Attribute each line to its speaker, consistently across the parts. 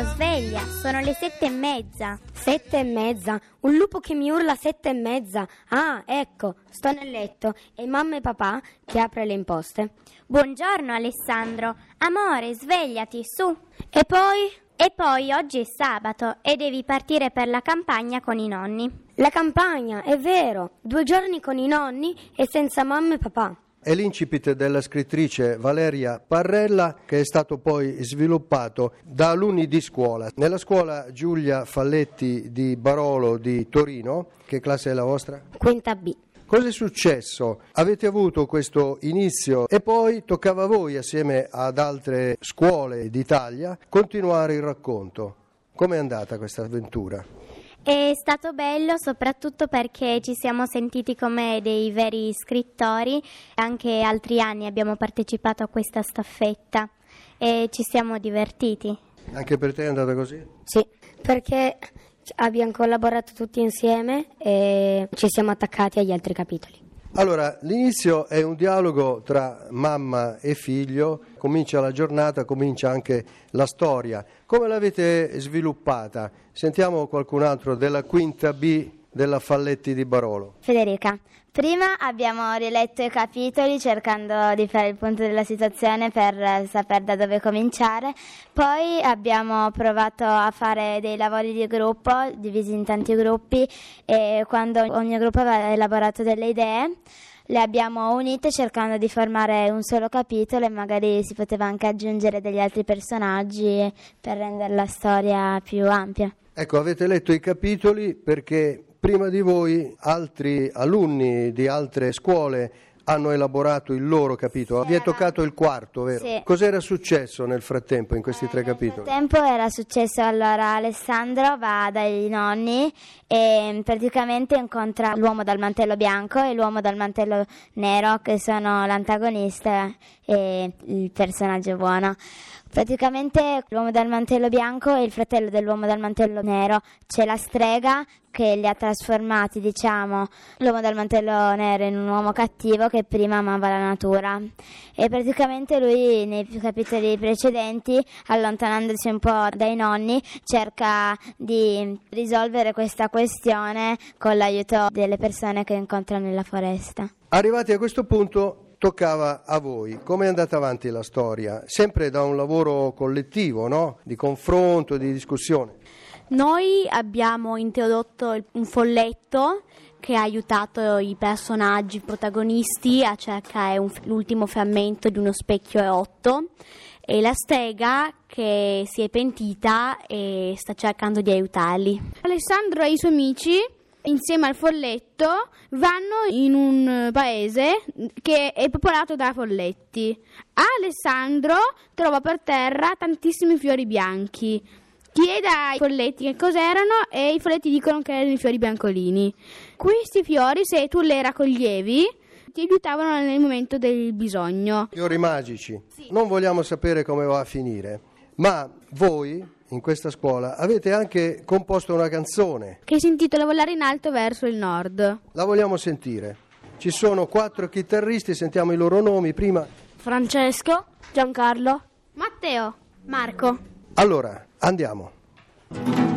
Speaker 1: Alessandro, sveglia, sono le sette e mezza.
Speaker 2: Sette e mezza, un lupo che mi urla sette e mezza. Ah, ecco, sto nel letto e mamma e papà che apre le imposte.
Speaker 1: Buongiorno Alessandro, amore, svegliati, su.
Speaker 2: E poi?
Speaker 1: E poi oggi è sabato e devi partire per la campagna con i nonni.
Speaker 2: La campagna, è vero, due giorni con i nonni e senza mamma e papà.
Speaker 3: È l'incipit della scrittrice Valeria Parrella che è stato poi sviluppato da alunni di scuola. Nella scuola Giulia Falletti di Barolo di Torino, che classe è la vostra?
Speaker 2: Quinta B.
Speaker 3: Cosa è successo? Avete avuto questo inizio e poi toccava a voi, assieme ad altre scuole d'Italia, continuare il racconto. Com'è andata questa avventura?
Speaker 1: È stato bello soprattutto perché ci siamo sentiti come dei veri scrittori, anche altri anni abbiamo partecipato a questa staffetta e ci siamo divertiti.
Speaker 3: Anche per te è andata così?
Speaker 2: Sì, perché abbiamo collaborato tutti insieme e ci siamo attaccati agli altri capitoli.
Speaker 3: Allora, l'inizio è un dialogo tra mamma e figlio, comincia la giornata, comincia anche la storia. Come l'avete sviluppata? Sentiamo qualcun altro della quinta B della Falletti di Barolo.
Speaker 4: Federica, prima abbiamo riletto i capitoli cercando di fare il punto della situazione per sapere da dove cominciare, poi abbiamo provato a fare dei lavori di gruppo divisi in tanti gruppi e quando ogni gruppo aveva elaborato delle idee le abbiamo unite cercando di formare un solo capitolo e magari si poteva anche aggiungere degli altri personaggi per rendere la storia più ampia.
Speaker 3: Ecco, avete letto i capitoli perché prima di voi altri alunni di altre scuole hanno elaborato il loro capitolo. Vi è toccato il quarto, vero?
Speaker 4: Sì.
Speaker 3: Cos'era successo nel frattempo in questi tre capitoli?
Speaker 4: Nel tempo era successo allora Alessandro va dai nonni e praticamente incontra l'uomo dal mantello bianco e l'uomo dal mantello nero che sono l'antagonista e il personaggio buono. Praticamente l'uomo dal mantello bianco e il fratello dell'uomo dal mantello nero. C'è la strega che li ha trasformati, diciamo, l'uomo dal mantello nero in un uomo cattivo che prima amava la natura. E praticamente lui nei capitoli precedenti, allontanandosi un po' dai nonni, cerca di risolvere questa questione con l'aiuto delle persone che incontra nella foresta.
Speaker 3: Arrivati a questo punto toccava a voi. Come è andata avanti la storia? Sempre da un lavoro collettivo, no? Di confronto, di discussione.
Speaker 5: Noi abbiamo introdotto un folletto che ha aiutato i personaggi protagonisti a cercare un- l'ultimo frammento di uno specchio rotto e la strega che si è pentita e sta cercando di aiutarli.
Speaker 6: Alessandro e i suoi amici, insieme al folletto, vanno in un paese che è popolato da folletti. Alessandro trova per terra tantissimi fiori bianchi. Chiede ai folletti che cos'erano e i folletti dicono che erano i fiori biancolini. Questi fiori, se tu le raccoglievi, ti aiutavano nel momento del bisogno.
Speaker 3: Fiori magici. Non vogliamo sapere come va a finire, ma voi in questa scuola avete anche composto una canzone.
Speaker 6: Che si intitola Volare in alto verso il nord.
Speaker 3: La vogliamo sentire. Ci sono quattro chitarristi, sentiamo i loro nomi prima.
Speaker 5: Francesco, Giancarlo,
Speaker 6: Matteo, Marco.
Speaker 3: Allora, andiamo.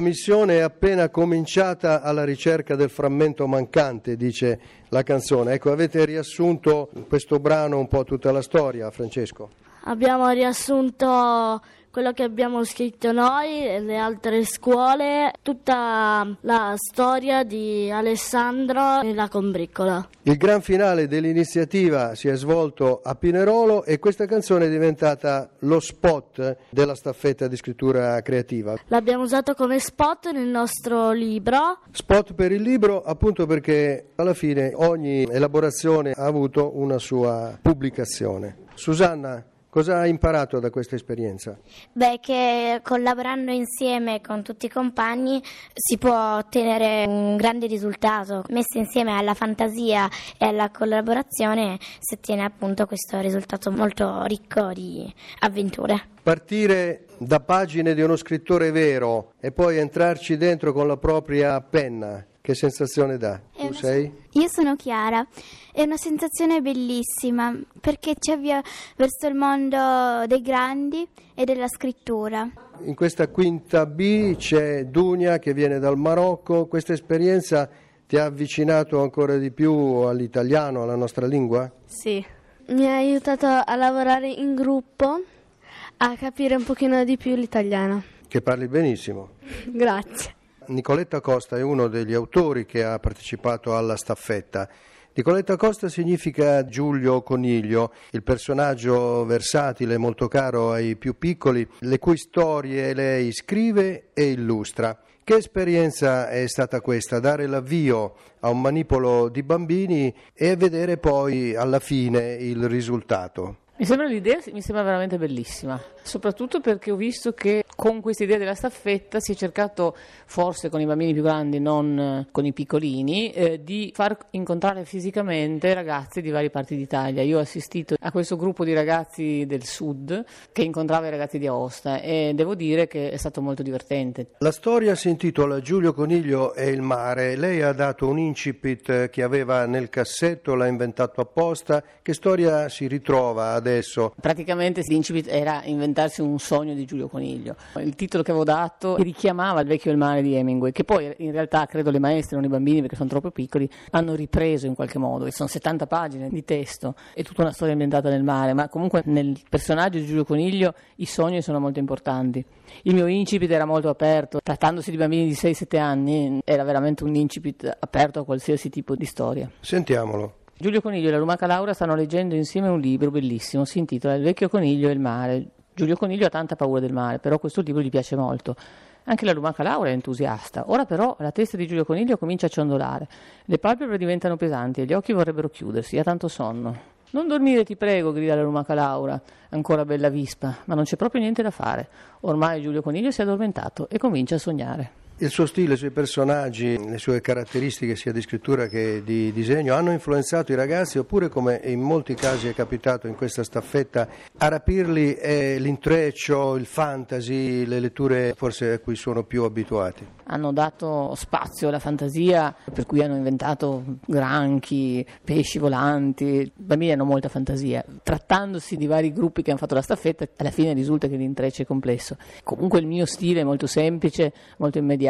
Speaker 3: La missione è appena cominciata alla ricerca del frammento mancante, dice la canzone. Ecco, avete riassunto questo brano un po' tutta la storia, Francesco.
Speaker 7: Abbiamo riassunto quello che abbiamo scritto noi e le altre scuole, tutta la storia di Alessandro e la combriccola.
Speaker 3: Il gran finale dell'iniziativa si è svolto a Pinerolo e questa canzone è diventata lo spot della staffetta di scrittura creativa.
Speaker 7: L'abbiamo usato come spot nel nostro libro.
Speaker 3: Spot per il libro appunto perché alla fine ogni elaborazione ha avuto una sua pubblicazione. Susanna, cosa hai imparato da questa esperienza?
Speaker 1: Beh, che collaborando insieme con tutti i compagni si può ottenere un grande risultato. Messo insieme alla fantasia e alla collaborazione si ottiene appunto questo risultato molto ricco di avventure.
Speaker 3: Partire da pagine di uno scrittore vero e poi entrarci dentro con la propria penna, che sensazione dà?
Speaker 8: È
Speaker 3: Tu
Speaker 8: una-
Speaker 3: sei?
Speaker 8: Io sono Chiara, è una sensazione bellissima perché ci avvia verso il mondo dei grandi e della scrittura.
Speaker 3: In questa quinta B c'è Dunia che viene dal Marocco. Questa esperienza ti ha avvicinato ancora di più all'italiano, alla nostra lingua?
Speaker 7: Sì. Mi ha aiutato a lavorare in gruppo, a capire un pochino di più l'italiano.
Speaker 3: Che parli benissimo.
Speaker 7: Grazie.
Speaker 3: Nicoletta Costa è uno degli autori che ha partecipato alla staffetta. Nicoletta Costa significa Giulio Coniglio, il personaggio versatile, molto caro ai più piccoli, le cui storie lei scrive e illustra. Che esperienza è stata questa? Dare l'avvio a un manipolo di bambini e vedere poi alla fine il risultato.
Speaker 9: Mi sembra l'idea, mi sembra veramente bellissima, soprattutto perché ho visto che con questa idea della staffetta si è cercato, forse con i bambini più grandi, non eh, con i piccolini, eh, di far incontrare fisicamente ragazzi di varie parti d'Italia. Io ho assistito a questo gruppo di ragazzi del sud che incontrava i ragazzi di Aosta e devo dire che è stato molto divertente.
Speaker 3: La storia si intitola Giulio Coniglio e il mare. Lei ha dato un incipit che aveva nel cassetto, l'ha inventato apposta. Che storia si ritrova adesso?
Speaker 9: Praticamente l'incipit era inventarsi un sogno di Giulio Coniglio. Il titolo che avevo dato richiamava il vecchio e il mare di Hemingway, che poi in realtà credo le maestre, non i bambini perché sono troppo piccoli, hanno ripreso in qualche modo. E sono 70 pagine di testo, è tutta una storia ambientata nel mare, ma comunque nel personaggio di Giulio Coniglio i sogni sono molto importanti. Il mio incipit era molto aperto, trattandosi di bambini di 6-7 anni, era veramente un incipit aperto a qualsiasi tipo di storia.
Speaker 3: Sentiamolo.
Speaker 9: Giulio Coniglio e la Lumaca Laura stanno leggendo insieme un libro bellissimo, si intitola Il vecchio coniglio e il mare. Giulio Coniglio ha tanta paura del mare, però questo libro gli piace molto. Anche la Lumaca Laura è entusiasta. Ora però la testa di Giulio Coniglio comincia a ciondolare, le palpebre diventano pesanti e gli occhi vorrebbero chiudersi, ha tanto sonno. Non dormire, ti prego, grida la Lumaca Laura, ancora bella vispa, ma non c'è proprio niente da fare. Ormai Giulio Coniglio si è addormentato e comincia a sognare.
Speaker 3: Il suo stile, i suoi personaggi, le sue caratteristiche sia di scrittura che di disegno hanno influenzato i ragazzi oppure come in molti casi è capitato in questa staffetta a rapirli è l'intreccio, il fantasy, le letture forse a cui sono più abituati.
Speaker 9: Hanno dato spazio alla fantasia, per cui hanno inventato granchi, pesci volanti. I bambini hanno molta fantasia. Trattandosi di vari gruppi che hanno fatto la staffetta, alla fine risulta che l'intreccio è complesso. Comunque il mio stile è molto semplice, molto immediato,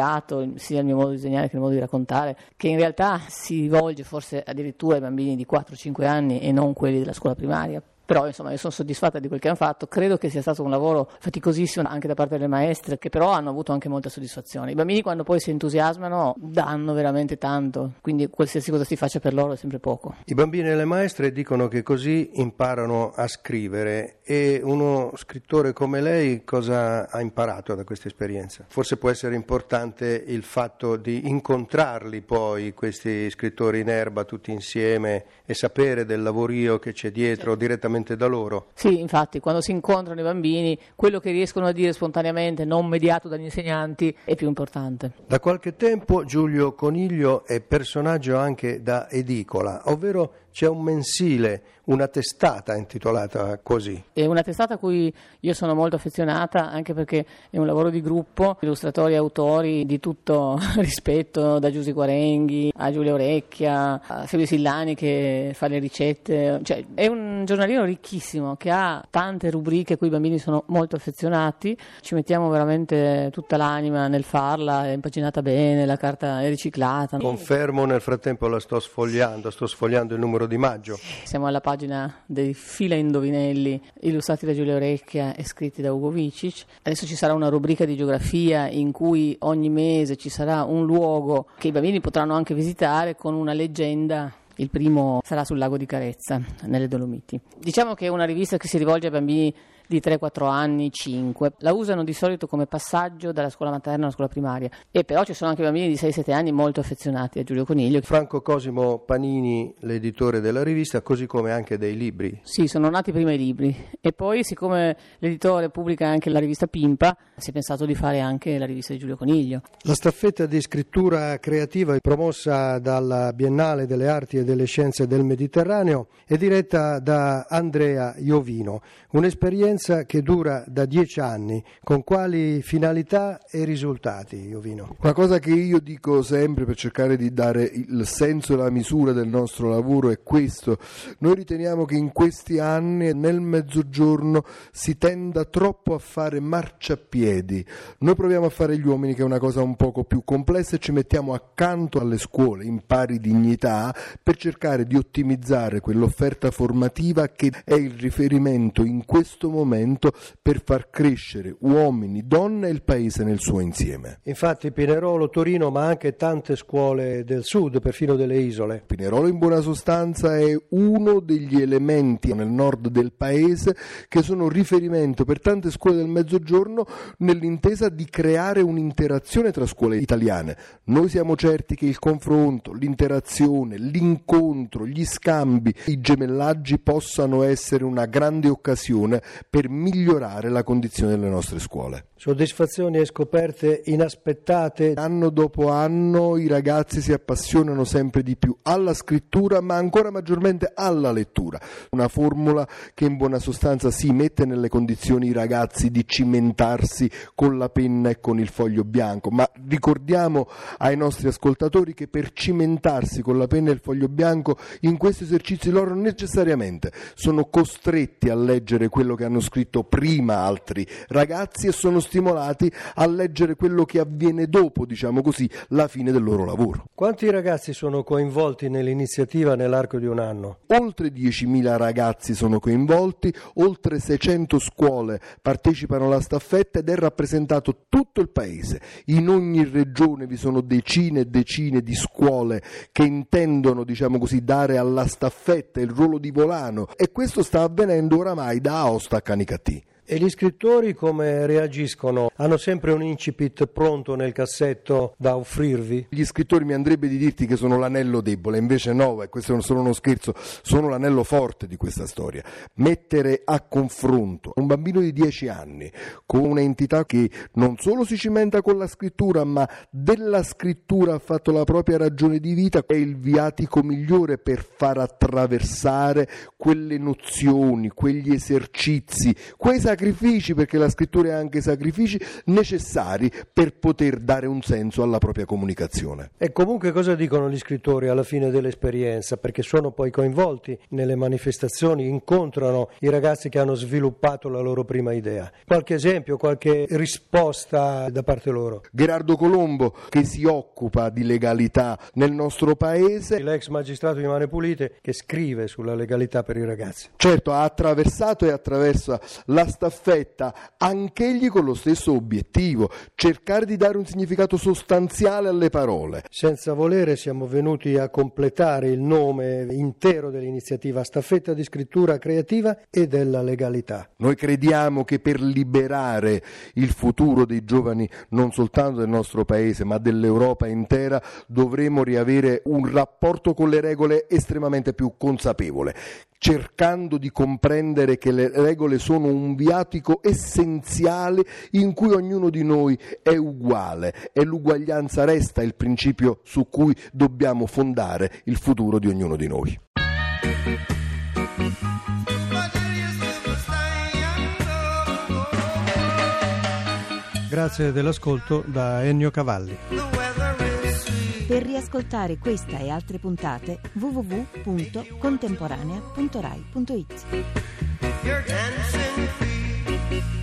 Speaker 9: sia il mio modo di disegnare che il modo di raccontare, che in realtà si rivolge forse addirittura ai bambini di 4-5 anni e non quelli della scuola primaria. Però insomma io sono soddisfatta di quel che hanno fatto, credo che sia stato un lavoro faticosissimo anche da parte delle maestre che però hanno avuto anche molta soddisfazione. I bambini quando poi si entusiasmano danno veramente tanto, quindi qualsiasi cosa si faccia per loro è sempre poco.
Speaker 3: I bambini e le maestre dicono che così imparano a scrivere e uno scrittore come lei cosa ha imparato da questa esperienza? Forse può essere importante il fatto di incontrarli poi, questi scrittori in erba tutti insieme e sapere del lavorio che c'è dietro direttamente da loro.
Speaker 9: Sì, infatti, quando si incontrano i bambini, quello che riescono a dire spontaneamente, non mediato dagli insegnanti, è più importante.
Speaker 3: Da qualche tempo Giulio Coniglio è personaggio anche da edicola, ovvero c'è un mensile, una testata intitolata così.
Speaker 9: È una testata a cui io sono molto affezionata anche perché è un lavoro di gruppo, illustratori e autori di tutto rispetto, da Giusy Guarenghi a Giulia Orecchia, a Silvio Sillani che fa le ricette. Cioè, è un giornalino ricchissimo che ha tante rubriche a cui i bambini sono molto affezionati, ci mettiamo veramente tutta l'anima nel farla, è impaginata bene, la carta è riciclata.
Speaker 3: Confermo, nel frattempo la sto sfogliando, sto sfogliando il numero di maggio.
Speaker 9: Siamo alla pagina dei fila indovinelli illustrati da Giulia Orecchia e scritti da Ugo Vicic. Adesso ci sarà una rubrica di geografia in cui ogni mese ci sarà un luogo che i bambini potranno anche visitare con una leggenda il primo sarà sul lago di Carezza, nelle Dolomiti. Diciamo che è una rivista che si rivolge ai bambini di 3-4 anni, 5. La usano di solito come passaggio dalla scuola materna alla scuola primaria e però ci sono anche bambini di 6-7 anni molto affezionati a Giulio Coniglio.
Speaker 3: Franco Cosimo Panini, l'editore della rivista, così come anche dei libri.
Speaker 9: Sì, sono nati prima i libri e poi siccome l'editore pubblica anche la rivista Pimpa, si è pensato di fare anche la rivista di Giulio Coniglio.
Speaker 3: La staffetta di scrittura creativa promossa dalla Biennale delle Arti e delle Scienze del Mediterraneo è diretta da Andrea Iovino, un'esperienza che dura da dieci anni. Con quali finalità e risultati, Iovino?
Speaker 10: Una cosa che io dico sempre per cercare di dare il senso e la misura del nostro lavoro è questo. Noi riteniamo che in questi anni nel mezzogiorno si tenda troppo a fare marciapiedi. Noi proviamo a fare gli uomini che è una cosa un poco più complessa e ci mettiamo accanto alle scuole in pari dignità per cercare di ottimizzare quell'offerta formativa che è il riferimento in questo momento per far crescere uomini, donne e il paese nel suo insieme.
Speaker 3: Infatti Pinerolo, Torino, ma anche tante scuole del sud, perfino delle isole.
Speaker 10: Pinerolo in buona sostanza è uno degli elementi nel nord del paese che sono riferimento per tante scuole del mezzogiorno nell'intesa di creare un'interazione tra scuole italiane. Noi siamo certi che il confronto, l'interazione, l'incontro, gli scambi, i gemellaggi possano essere una grande occasione per migliorare la condizione delle nostre scuole.
Speaker 3: Soddisfazioni e scoperte inaspettate.
Speaker 10: Anno dopo anno i ragazzi si appassionano sempre di più alla scrittura, ma ancora maggiormente alla lettura. Una formula che in buona sostanza si mette nelle condizioni i ragazzi di cimentarsi con la penna e con il foglio bianco, ma ricordiamo ai nostri ascoltatori che per cimentarsi con la penna e il foglio bianco in questo esercizio loro necessariamente sono costretti a leggere quello che hanno scritto prima altri ragazzi e sono stimolati a leggere quello che avviene dopo, diciamo così, la fine del loro lavoro.
Speaker 3: Quanti ragazzi sono coinvolti nell'iniziativa nell'arco di un anno?
Speaker 10: Oltre 10.000 ragazzi sono coinvolti, oltre 600 scuole partecipano alla staffetta ed è rappresentato tutto il paese. In ogni regione vi sono decine e decine di scuole che intendono, diciamo così, dare alla staffetta il ruolo di volano e questo sta avvenendo oramai da Aosta a Canicattì.
Speaker 3: E gli scrittori come reagiscono? Hanno sempre un incipit pronto nel cassetto da offrirvi?
Speaker 10: Gli scrittori mi andrebbe di dirti che sono l'anello debole, invece no, e questo è solo uno scherzo, sono l'anello forte di questa storia. Mettere a confronto un bambino di 10 anni con un'entità che non solo si cimenta con la scrittura, ma della scrittura ha fatto la propria ragione di vita, è il viatico migliore per far attraversare quelle nozioni, quegli esercizi, quei sacrifici, perché la scrittura è anche sacrifici necessari per poter dare un senso alla propria comunicazione.
Speaker 3: E comunque cosa dicono gli scrittori alla fine dell'esperienza? Perché sono poi coinvolti nelle manifestazioni, incontrano i ragazzi che hanno sviluppato la loro prima idea. Qualche esempio, qualche risposta da parte loro?
Speaker 10: Gerardo Colombo, che si occupa di legalità nel nostro paese.
Speaker 3: L'ex magistrato di Mane Pulite che scrive sulla legalità per i ragazzi.
Speaker 10: Certo, ha attraversato e attraversa la staffetta, anch'egli con lo stesso obiettivo, cercare di dare un significato sostanziale alle parole.
Speaker 3: Senza volere siamo venuti a completare il nome intero dell'iniziativa Staffetta di scrittura creativa e della legalità.
Speaker 10: Noi crediamo che per liberare il futuro dei giovani non soltanto del nostro paese ma dell'Europa intera dovremo riavere un rapporto con le regole estremamente più consapevole cercando di comprendere che le regole sono un viatico essenziale in cui ognuno di noi è uguale e l'uguaglianza resta il principio su cui dobbiamo fondare il futuro di ognuno di noi.
Speaker 3: Grazie dell'ascolto da Ennio Cavalli.
Speaker 11: Per riascoltare questa e altre puntate www.contemporanea.rai.it
Speaker 12: Bye.